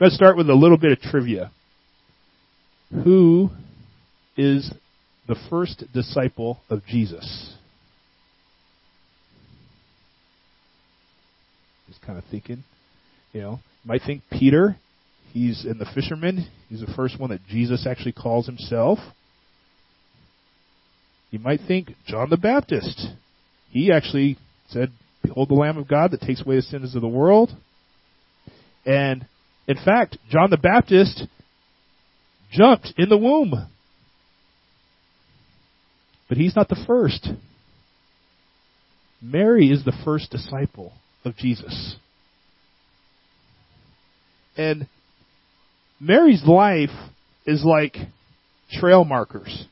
Let's start with a little bit of trivia. Who is the first disciple of Jesus? Just kind of thinking, you know, you might think Peter. He's in the fishermen. He's the first one that Jesus actually calls himself. You might think John the Baptist. He actually said, Behold the Lamb of God that takes away the sins of the world. And in fact, John the Baptist jumped in the womb. But he's not the first. Mary is the first disciple of Jesus. And Mary's life is like trail markers.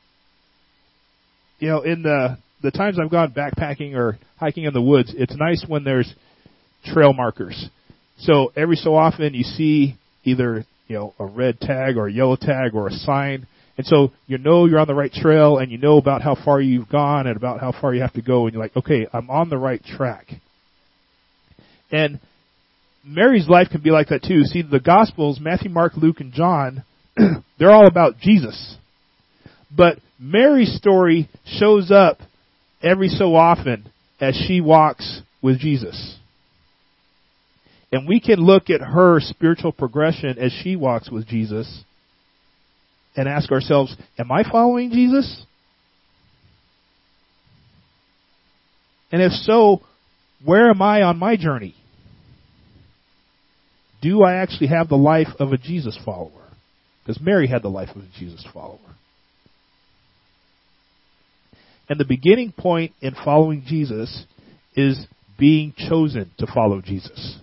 You know, in the the times I've gone backpacking or hiking in the woods, it's nice when there's trail markers. So every so often you see either, you know, a red tag or a yellow tag or a sign. And so you know you're on the right trail and you know about how far you've gone and about how far you have to go and you're like, okay, I'm on the right track. And Mary's life can be like that too. See, the Gospels, Matthew, Mark, Luke, and John, they're all about Jesus. But Mary's story shows up every so often as she walks with Jesus. And we can look at her spiritual progression as she walks with Jesus and ask ourselves, am I following Jesus? And if so, where am I on my journey? Do I actually have the life of a Jesus follower? Because Mary had the life of a Jesus follower. And the beginning point in following Jesus is being chosen to follow Jesus.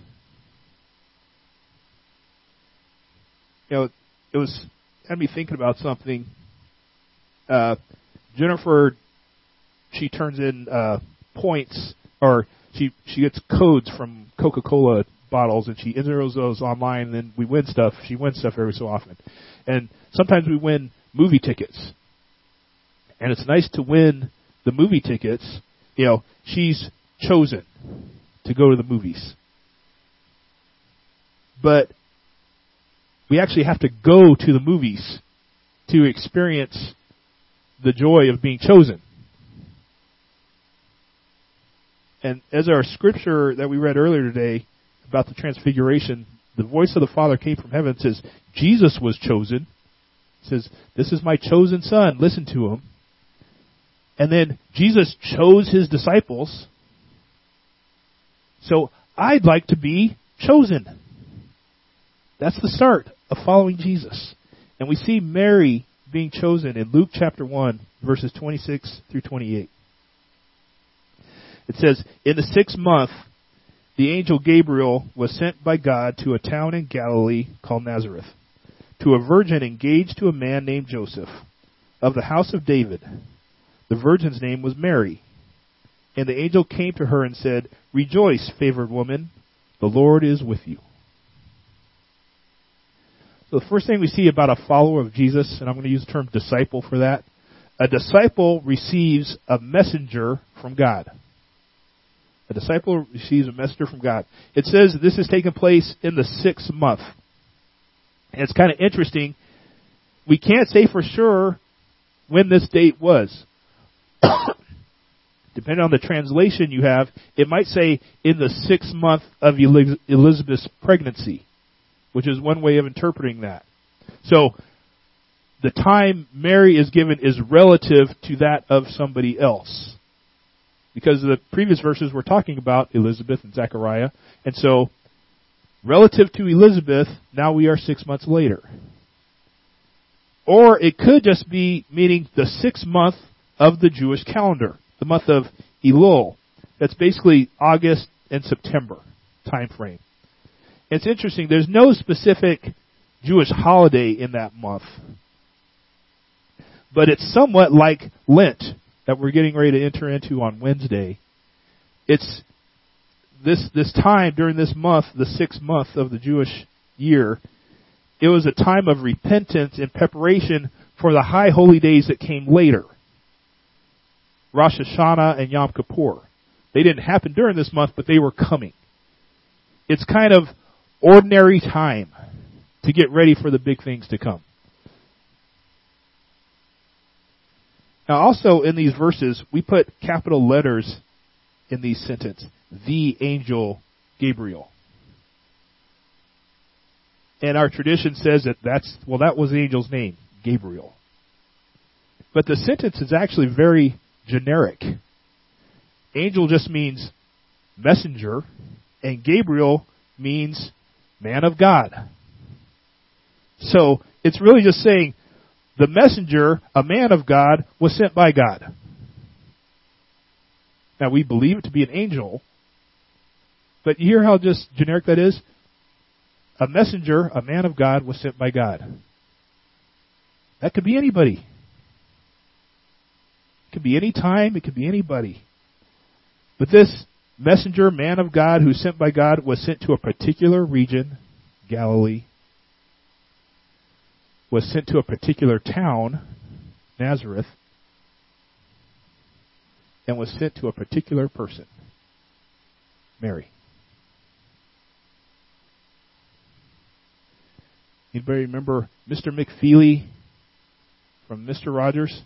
Know, it was had me thinking about something. Uh, Jennifer, she turns in uh, points, or she she gets codes from Coca Cola bottles, and she enters those online. And then we win stuff. She wins stuff every so often, and sometimes we win movie tickets. And it's nice to win the movie tickets. You know, she's chosen to go to the movies, but we actually have to go to the movies to experience the joy of being chosen. And as our scripture that we read earlier today about the transfiguration, the voice of the Father came from heaven and says, Jesus was chosen. It says, This is my chosen son, listen to him. And then Jesus chose his disciples. So I'd like to be chosen. That's the start of following Jesus. And we see Mary being chosen in Luke chapter 1, verses 26 through 28. It says, In the sixth month, the angel Gabriel was sent by God to a town in Galilee called Nazareth, to a virgin engaged to a man named Joseph, of the house of David. The virgin's name was Mary. And the angel came to her and said, Rejoice, favored woman, the Lord is with you. So the first thing we see about a follower of Jesus, and I'm going to use the term disciple for that, a disciple receives a messenger from God. A disciple receives a messenger from God. It says this has taken place in the sixth month. And it's kind of interesting. We can't say for sure when this date was. Depending on the translation you have, it might say in the sixth month of Elizabeth's pregnancy which is one way of interpreting that. So, the time Mary is given is relative to that of somebody else. Because the previous verses were talking about Elizabeth and Zechariah, and so, relative to Elizabeth, now we are six months later. Or it could just be meaning the sixth month of the Jewish calendar, the month of Elul. That's basically August and September time frame. It's interesting, there's no specific Jewish holiday in that month. But it's somewhat like Lent that we're getting ready to enter into on Wednesday. It's this this time during this month, the sixth month of the Jewish year, it was a time of repentance and preparation for the high holy days that came later. Rosh Hashanah and Yom Kippur. They didn't happen during this month, but they were coming. It's kind of ordinary time to get ready for the big things to come. Now, also in these verses, we put capital letters in these sentences. The angel Gabriel. And our tradition says that that's, well, that was the angel's name, Gabriel. But the sentence is actually very generic. Angel just means messenger, and Gabriel means man of God. So it's really just saying the messenger, a man of God, was sent by God. Now we believe it to be an angel, but you hear how just generic that is? A messenger, a man of God, was sent by God. That could be anybody. It could be any time, it could be anybody. But this messenger, man of God, who sent by God, was sent to a particular region, Galilee, was sent to a particular town, Nazareth, and was sent to a particular person, Mary. Anybody remember Mr. McFeely from Mr. Rogers?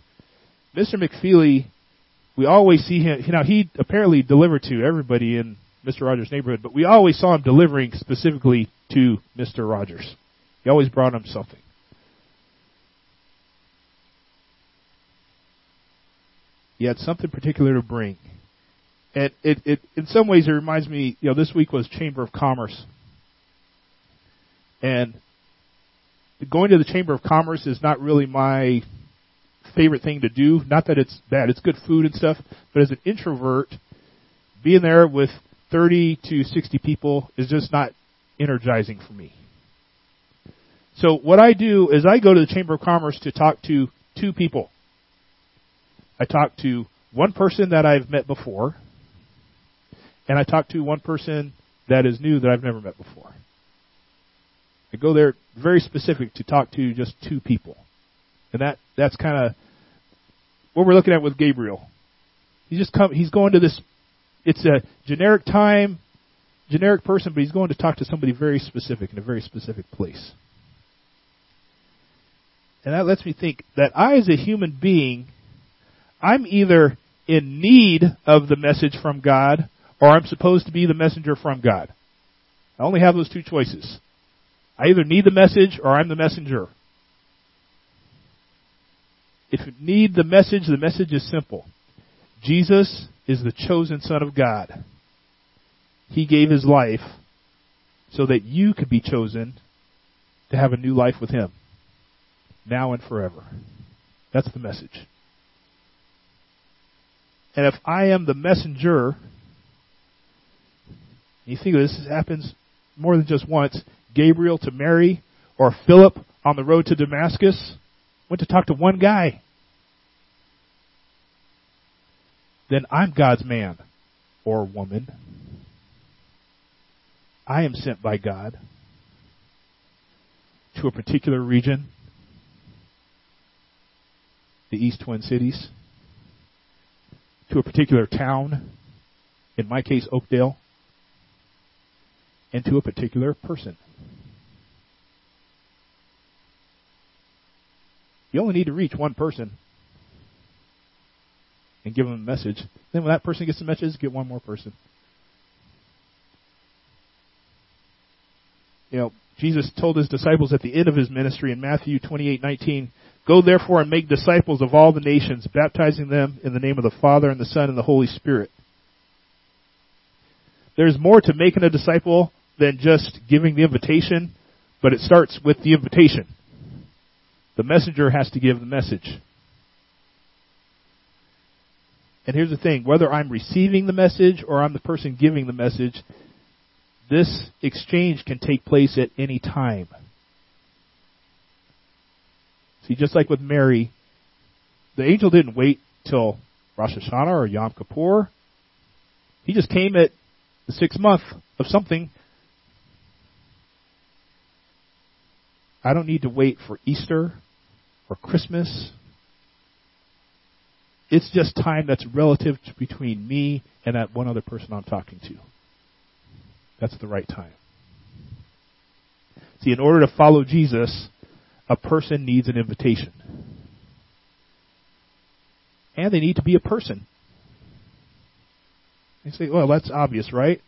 Mr. McFeely, we always see him, you know, he apparently delivered to everybody in Mr. Rogers' neighborhood, but we always saw him delivering specifically to Mr. Rogers. He always brought him something. He had something particular to bring. And it, it, in some ways, it reminds me, you know, this week was Chamber of Commerce. And going to the Chamber of Commerce is not really my favorite thing to do. Not that it's bad, it's good food and stuff, but as an introvert, being there with 30 to 60 people is just not energizing for me. So what I do is I go to the Chamber of Commerce to talk to two people. I talk to one person that I've met before, and I talk to one person that is new that I've never met before. I go there very specific to talk to just two people. And that that's kind of what we're looking at with Gabriel. He's just come he's going to this it's a generic time, generic person, but he's going to talk to somebody very specific in a very specific place. And that lets me think that I as a human being I'm either in need of the message from God or I'm supposed to be the messenger from God. I only have those two choices. I either need the message or I'm the messenger. If you need the message, the message is simple. Jesus is the chosen Son of God. He gave His life so that you could be chosen to have a new life with Him. Now and forever. That's the message. And if I am the messenger, you think this happens more than just once. Gabriel to Mary or Philip on the road to Damascus went to talk to one guy. Then I'm God's man or woman. I am sent by God to a particular region, the East Twin Cities to a particular town, in my case, Oakdale, and to a particular person. You only need to reach one person and give them a message. Then when that person gets the message, get one more person. You know, Jesus told his disciples at the end of his ministry in Matthew 28:19, Go therefore and make disciples of all the nations, baptizing them in the name of the Father and the Son and the Holy Spirit. There's more to making a disciple than just giving the invitation, but it starts with the invitation. The messenger has to give the message. And here's the thing whether I'm receiving the message or I'm the person giving the message, this exchange can take place at any time. See, just like with Mary, the angel didn't wait till Rosh Hashanah or Yom Kippur. He just came at the sixth month of something. I don't need to wait for Easter or Christmas. It's just time that's relative between me and that one other person I'm talking to. That's the right time. See, in order to follow Jesus, a person needs an invitation. And they need to be a person. You say, well, that's obvious, right?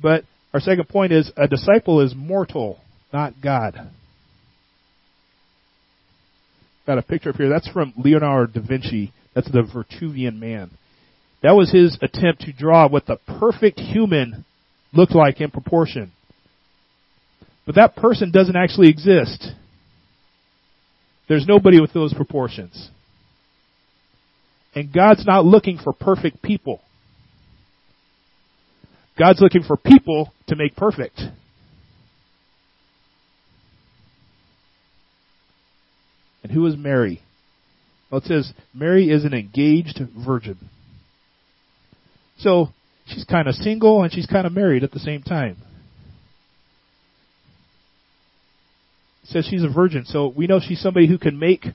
But our second point is a disciple is mortal, not God. Got a picture up here. That's from Leonardo da Vinci. That's the Vitruvian Man. That was his attempt to draw what the perfect human looked like in proportion. But that person doesn't actually exist. There's nobody with those proportions. And God's not looking for perfect people. God's looking for people to make perfect. And who is Mary? Well, it says Mary is an engaged virgin. So she's kind of single and she's kind of married at the same time. It says she's a virgin, so we know she's somebody who can make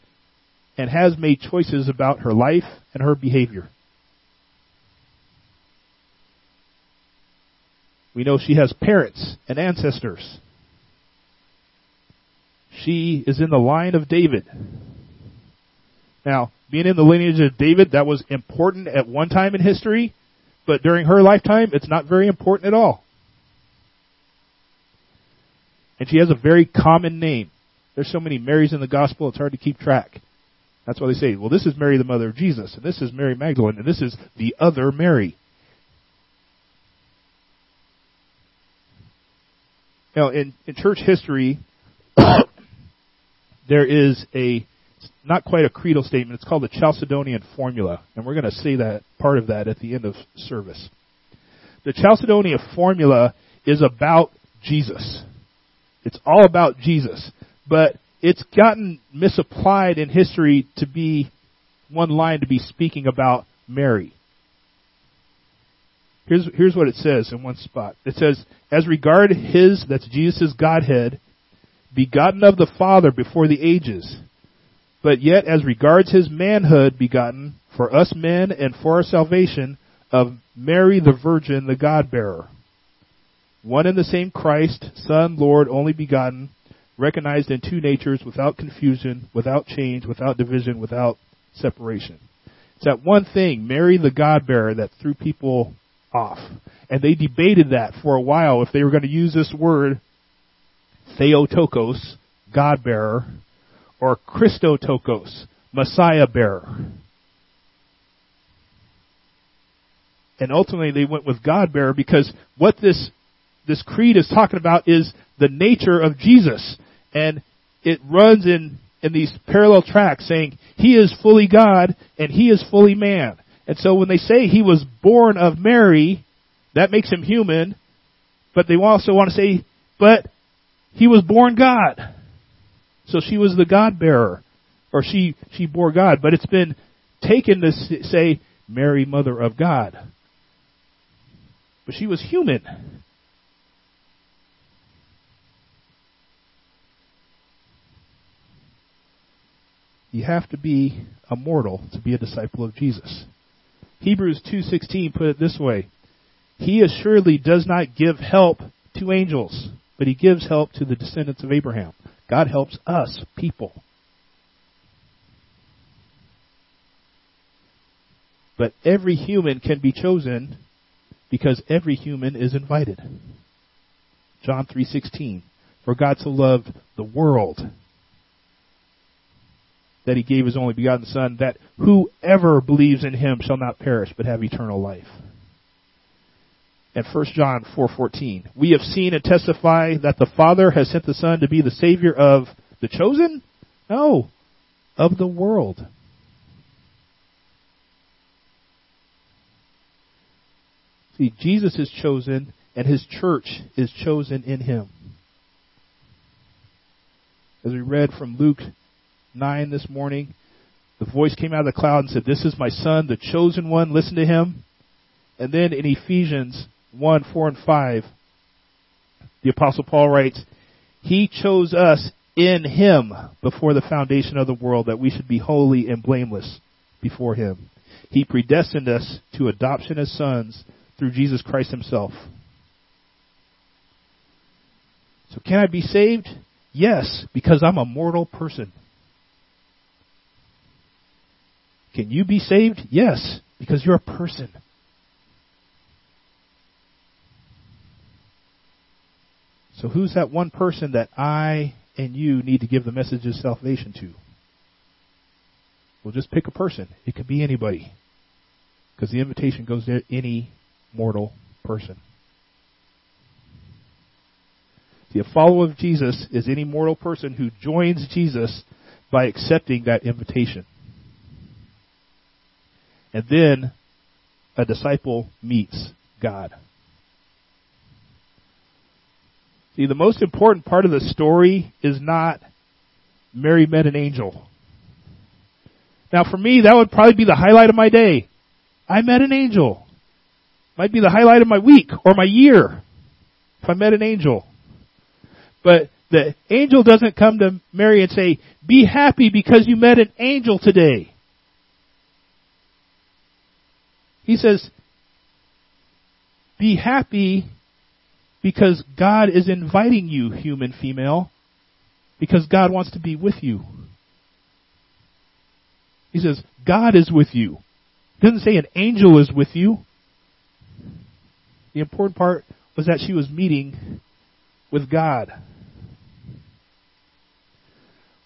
and has made choices about her life and her behavior. We know she has parents and ancestors. She is in the line of David. Now, being in the lineage of David, that was important at one time in history, but during her lifetime, it's not very important at all. And she has a very common name. There's so many Marys in the gospel, it's hard to keep track. That's why they say, well, this is Mary, the mother of Jesus, and this is Mary Magdalene, and this is the other Mary. Now, in, in church history, there is a not quite a creedal statement. It's called the Chalcedonian formula, and we're going to say that part of that at the end of service. The Chalcedonian formula is about Jesus. It's all about Jesus, but it's gotten misapplied in history to be one line to be speaking about Mary. Here's, here's what it says in one spot. It says, As regard his, that's Jesus' Godhead, begotten of the Father before the ages, but yet as regards his manhood begotten, for us men and for our salvation, of Mary the Virgin, the God bearer. One and the same Christ, Son, Lord, only begotten, recognized in two natures, without confusion, without change, without division, without separation. It's that one thing, Mary the God bearer, that threw people off. And they debated that for a while if they were going to use this word, Theotokos, God bearer, or Christotokos, Messiah bearer. And ultimately they went with God bearer because what this, this creed is talking about is the nature of Jesus. And it runs in, in these parallel tracks saying he is fully God and he is fully man. And so when they say he was born of Mary, that makes him human, but they also want to say, but he was born God. So she was the God bearer, or she, she bore God, but it's been taken to say Mary, mother of God. But she was human. You have to be a mortal to be a disciple of Jesus. Hebrews 2:16 put it this way: He assuredly does not give help to angels, but he gives help to the descendants of Abraham. God helps us, people. But every human can be chosen because every human is invited. John 3:16 For God so loved the world that he gave his only begotten son that whoever believes in him shall not perish but have eternal life. And 1 John 4:14. We have seen and testify that the Father has sent the Son to be the savior of the chosen? No, of the world. See, Jesus is chosen and his church is chosen in him. As we read from Luke 9 this morning, the voice came out of the cloud and said, This is my son, the chosen one, listen to him. And then in Ephesians 1, 4, and 5, the Apostle Paul writes, He chose us in Him before the foundation of the world that we should be holy and blameless before Him. He predestined us to adoption as sons through Jesus Christ Himself. So can I be saved? Yes, because I'm a mortal person. Can you be saved? Yes, because you're a person. So who's that one person that I and you need to give the message of salvation to? We'll just pick a person. It could be anybody. Because the invitation goes to any mortal person. See, a follower of Jesus is any mortal person who joins Jesus by accepting that invitation. And then a disciple meets God. See, the most important part of the story is not Mary met an angel. Now for me, that would probably be the highlight of my day. I met an angel. Might be the highlight of my week or my year if I met an angel. But the angel doesn't come to Mary and say, be happy because you met an angel today. He says, be happy because God is inviting you, human female, because God wants to be with you. He says, God is with you. He doesn't say an angel is with you. The important part was that she was meeting with God.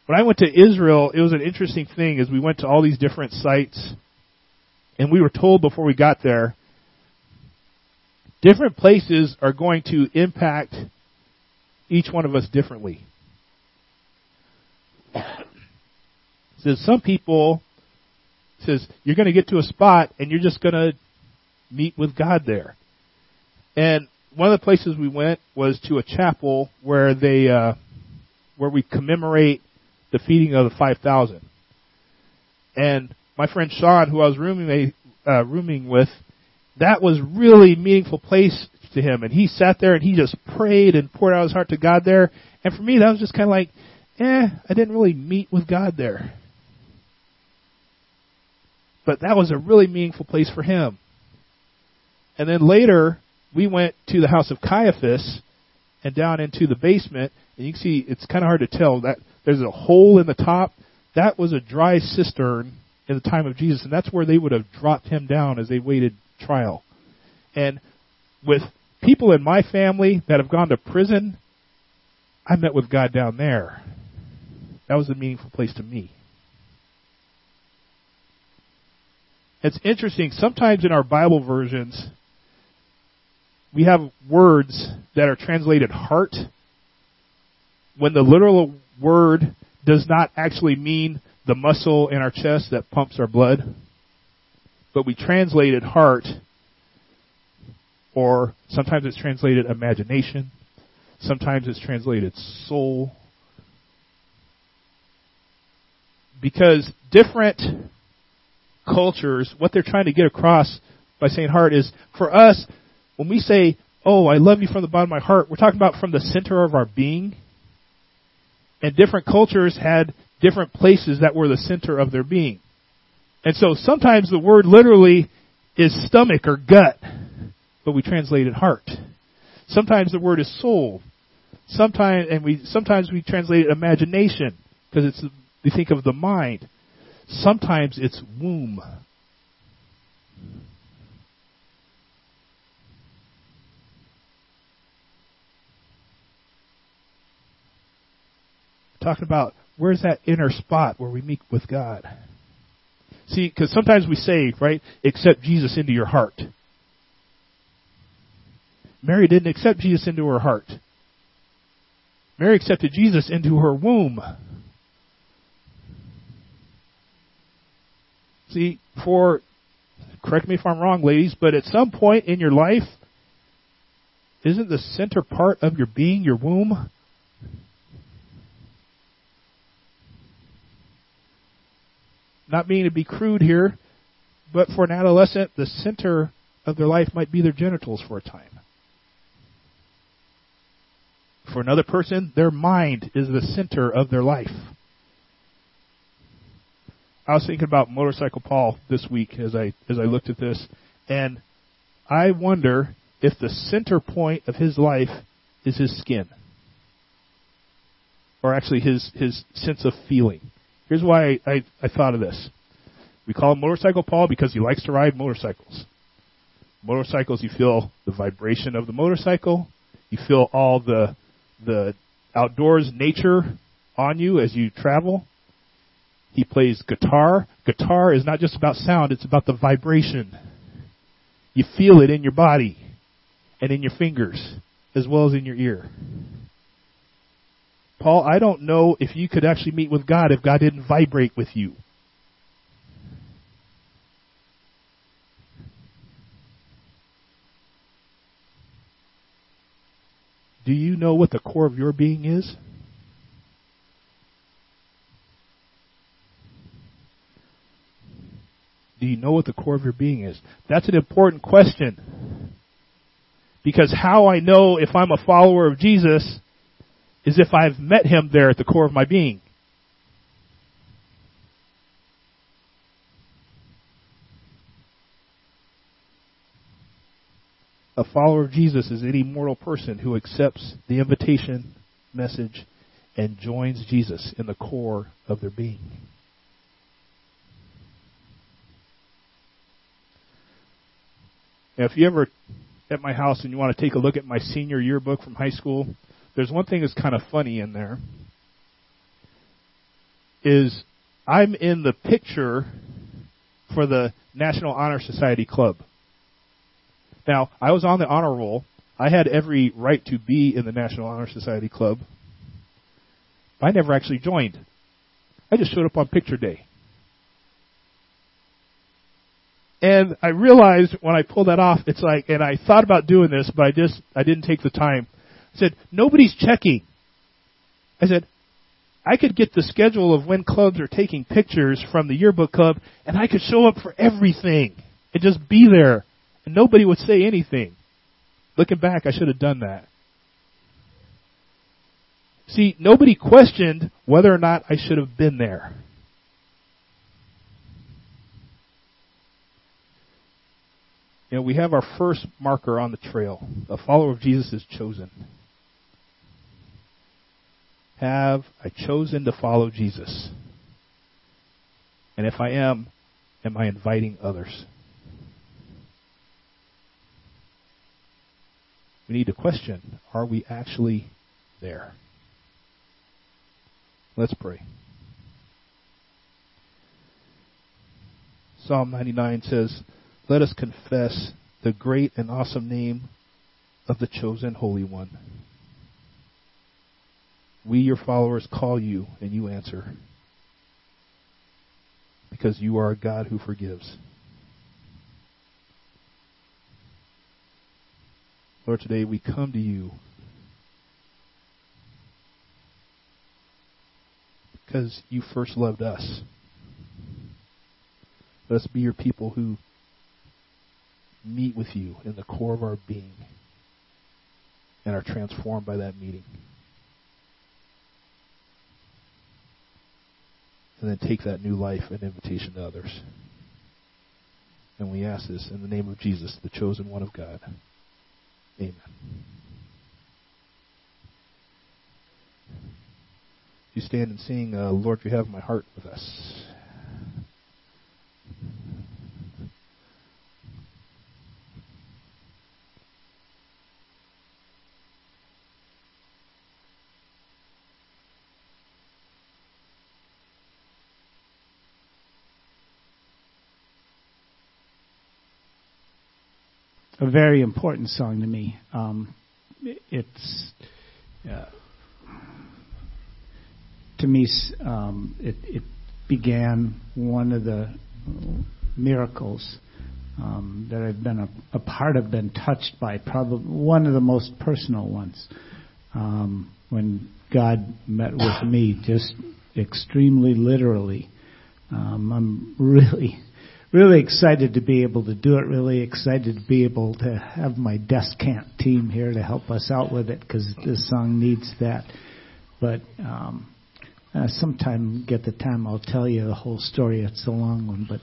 When I went to Israel, it was an interesting thing as we went to all these different sites and we were told before we got there different places are going to impact each one of us differently. says some people says you're going to get to a spot and you're just going to meet with God there. And one of the places we went was to a chapel where they uh, where we commemorate the feeding of the five thousand. And my friend Sean, who I was rooming uh, rooming with, that was really meaningful place to him. And he sat there and he just prayed and poured out his heart to God there. And for me, that was just kind of like, eh, I didn't really meet with God there. But that was a really meaningful place for him. And then later, we went to the house of Caiaphas and down into the basement, and you can see it's kind of hard to tell that there's a hole in the top. That was a dry cistern in the time of Jesus, and that's where they would have dropped him down as they waited trial. And with people in my family that have gone to prison, I met with God down there. That was a meaningful place to me. It's interesting. Sometimes in our Bible versions, we have words that are translated heart when the literal word does not actually mean the muscle in our chest that pumps our blood, but we translate it heart, or sometimes it's translated imagination, sometimes it's translated soul. Because different cultures, what they're trying to get across by saying heart is, for us, when we say, oh, I love you from the bottom of my heart, we're talking about from the center of our being. And different cultures had different places that were the center of their being. And so sometimes the word literally is stomach or gut, but we translate it heart. Sometimes the word is soul. Sometimes, and we, sometimes we translate it imagination, because it's, we think of the mind. Sometimes it's womb. Talking about where's that inner spot where we meet with God? See, because sometimes we say, right, accept Jesus into your heart. Mary didn't accept Jesus into her heart. Mary accepted Jesus into her womb. See, for, correct me if I'm wrong, ladies, but at some point in your life, isn't the center part of your being your womb? Not meaning to be crude here, but for an adolescent, the center of their life might be their genitals for a time. For another person, their mind is the center of their life. I was thinking about motorcycle Paul this week as I as I looked at this, and I wonder if the center point of his life is his skin. or actually his his sense of feeling. Here's why I, I, I thought of this. We call him Motorcycle Paul because he likes to ride motorcycles. Motorcycles, you feel the vibration of the motorcycle. You feel all the the outdoors nature on you as you travel. He plays guitar. Guitar is not just about sound, it's about the vibration. You feel it in your body and in your fingers as well as in your ear. Paul, I don't know if you could actually meet with God if God didn't vibrate with you. Do you know what the core of your being is? Do you know what the core of your being is? That's an important question. Because how I know if I'm a follower of Jesus is if I've met him there at the core of my being. A follower of Jesus is any mortal person who accepts the invitation message and joins Jesus in the core of their being. Now, if you ever at my house and you want to take a look at my senior yearbook from high school, there's one thing that's kind of funny in there. Is I'm in the picture for the National Honor Society Club. Now, I was on the honor roll. I had every right to be in the National Honor Society Club. I never actually joined. I just showed up on picture day. And I realized when I pulled that off, it's like, and I thought about doing this, but I just, I didn't take the time. Said, nobody's checking. I said, I could get the schedule of when clubs are taking pictures from the yearbook club, and I could show up for everything and just be there and nobody would say anything. Looking back, I should have done that. See, nobody questioned whether or not I should have been there. You know, we have our first marker on the trail. A follower of Jesus is chosen. Have I chosen to follow Jesus? And if I am, am I inviting others? we need to question are we actually there? Let's pray. Psalm 99 says, Let us confess the great and awesome name of the chosen Holy One. We, your followers, call you, and you answer. Because you are a God who forgives. Lord, today we come to you because you first loved us. Let us be your people who meet with you in the core of our being and are transformed by that meeting. And then take that new life and invitation to others. And we ask this in the name of Jesus, the chosen one of God. Amen. You stand and sing, uh, Lord, you have my heart with us. A very important song to me. Um, it's uh, to me, um, it, it, began one of the miracles um, that I've been a, a, part of, been touched by. Probably one of the most personal ones. Um, when God met with me, just extremely literally. Um, I'm really really excited to be able to do it. Really excited to be able to have my Descant team here to help us out with it because this song needs that. But um, uh, sometime get the time, I'll tell you the whole story. It's a long one, but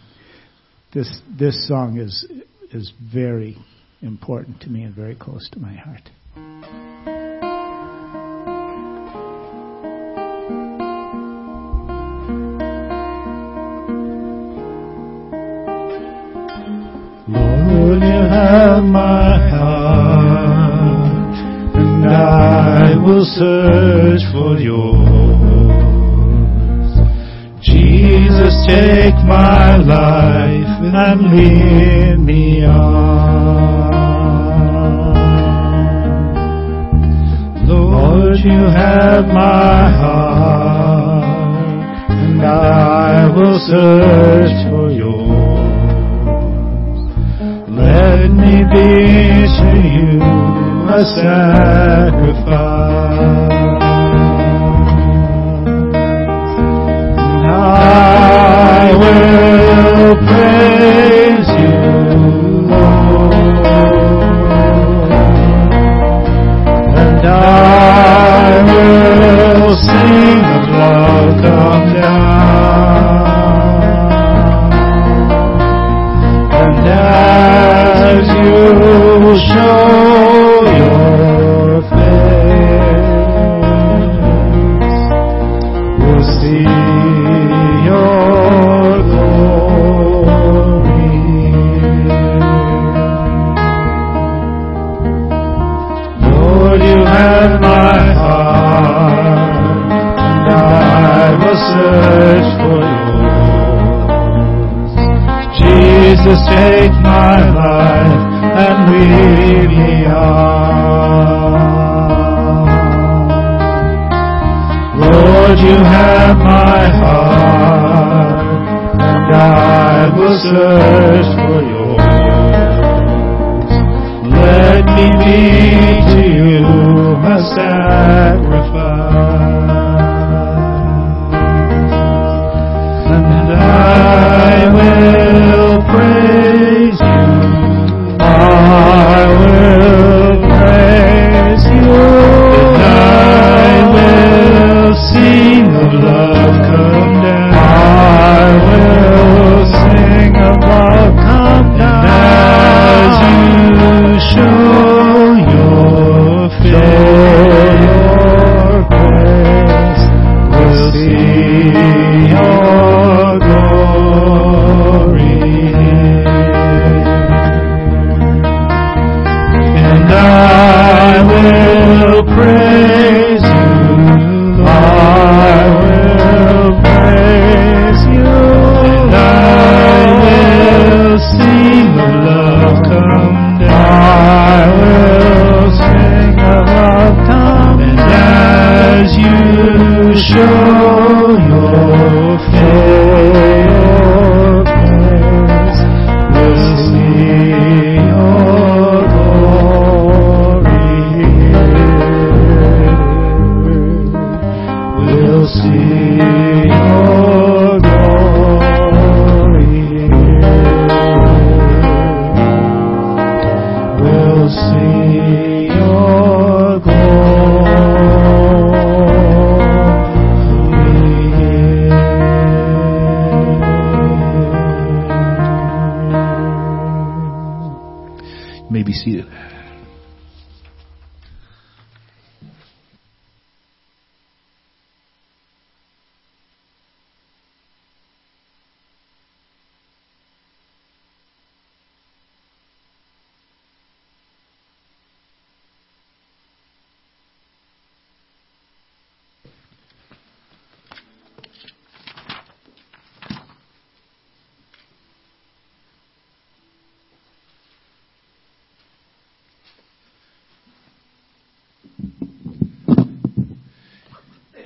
this this song is is very important to me and very close to my heart. Have my heart, and I will search for yours. Jesus, take my life and lead me on. Lord, you have my heart, and I will search be to you a sacrifice.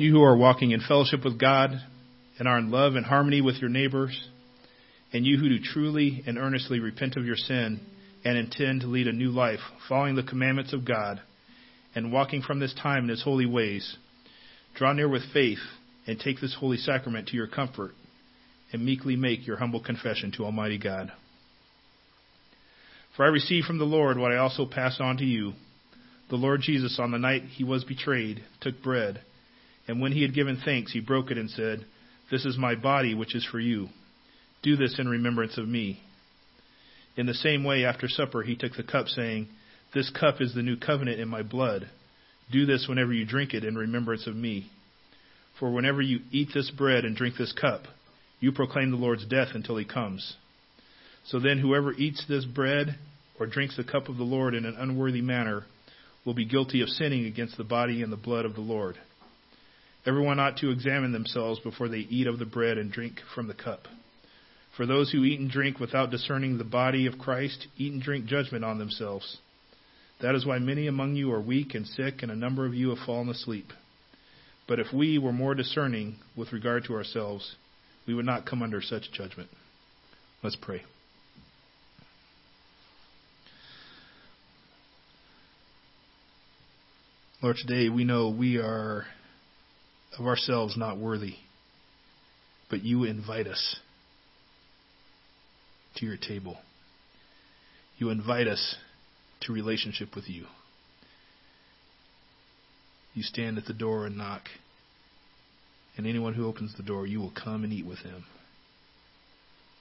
You who are walking in fellowship with God and are in love and harmony with your neighbors, and you who do truly and earnestly repent of your sin and intend to lead a new life, following the commandments of God and walking from this time in his holy ways, draw near with faith and take this holy sacrament to your comfort and meekly make your humble confession to Almighty God. For I received from the Lord what I also pass on to you. The Lord Jesus, on the night he was betrayed, took bread, and when he had given thanks, he broke it and said, This is my body, which is for you. Do this in remembrance of me. In the same way, after supper, he took the cup, saying, This cup is the new covenant in my blood. Do this whenever you drink it in remembrance of me. For whenever you eat this bread and drink this cup, you proclaim the Lord's death until he comes. So then, whoever eats this bread or drinks the cup of the Lord in an unworthy manner will be guilty of sinning against the body and the blood of the Lord. Everyone ought to examine themselves before they eat of the bread and drink from the cup. For those who eat and drink without discerning the body of Christ eat and drink judgment on themselves. That is why many among you are weak and sick, and a number of you have fallen asleep. But if we were more discerning with regard to ourselves, we would not come under such judgment. Let's pray. Lord, today we know we are of ourselves not worthy, but you invite us to your table. You invite us to relationship with you. You stand at the door and knock, and anyone who opens the door, you will come and eat with him.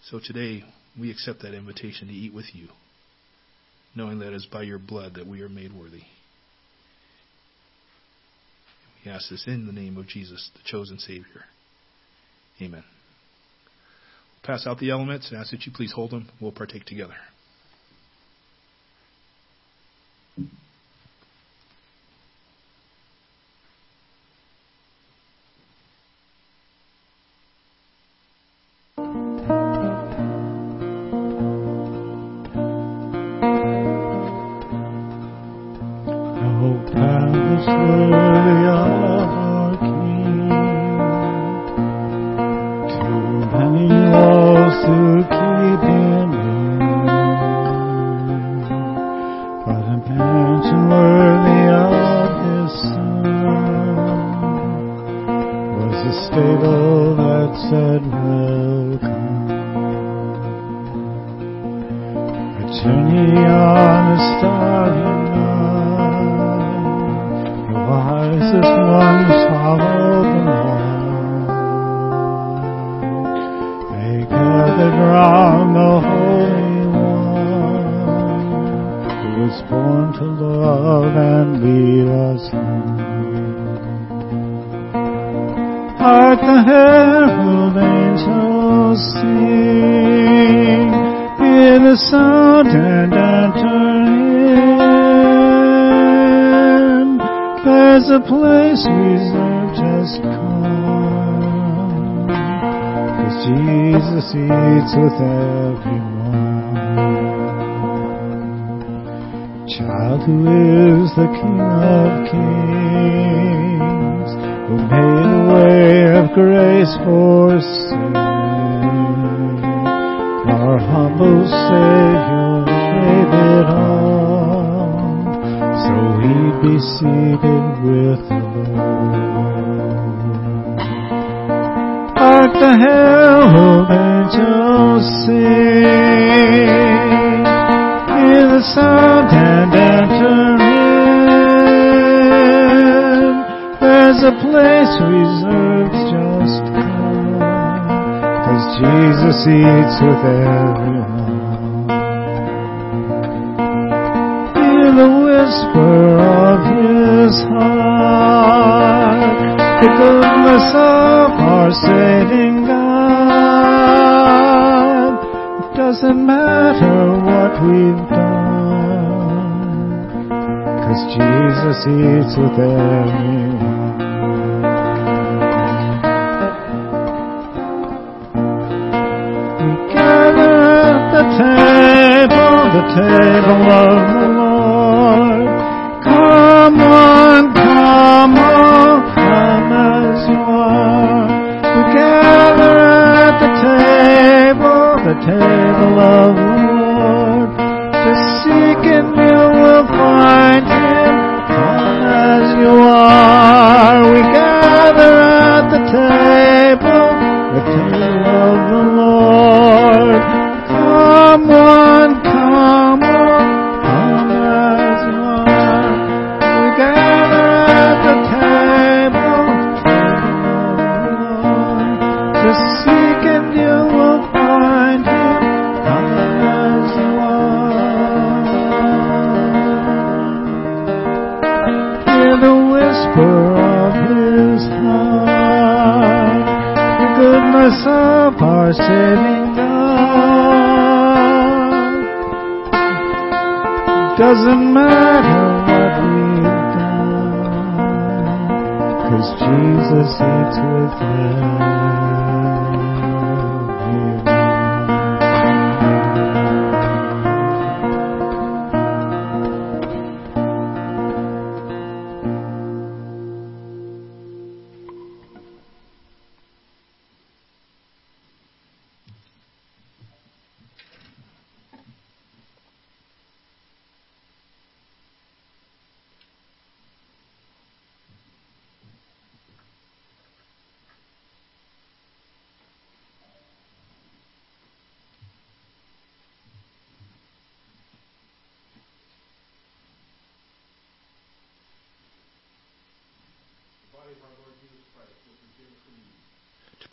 So today, we accept that invitation to eat with you, knowing that it is by your blood that we are made worthy. We ask this in the name of Jesus, the chosen Savior. Amen. We'll pass out the elements and ask that you please hold them. We'll partake together. grace for sin. Our humble Savior gave it all, so we'd be seated with the At Hark the herald angels sing, hear the sound and enter in. There's a place reserved eats with everyone. Hear the whisper of his heart, the goodness of our saving God. It doesn't matter what we've done, cause Jesus eats with everyone.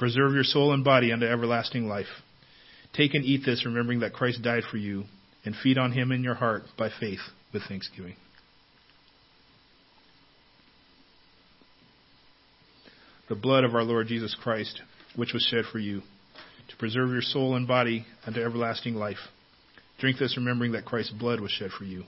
Preserve your soul and body unto everlasting life. Take and eat this, remembering that Christ died for you, and feed on him in your heart by faith with thanksgiving. The blood of our Lord Jesus Christ, which was shed for you, to preserve your soul and body unto everlasting life. Drink this, remembering that Christ's blood was shed for you.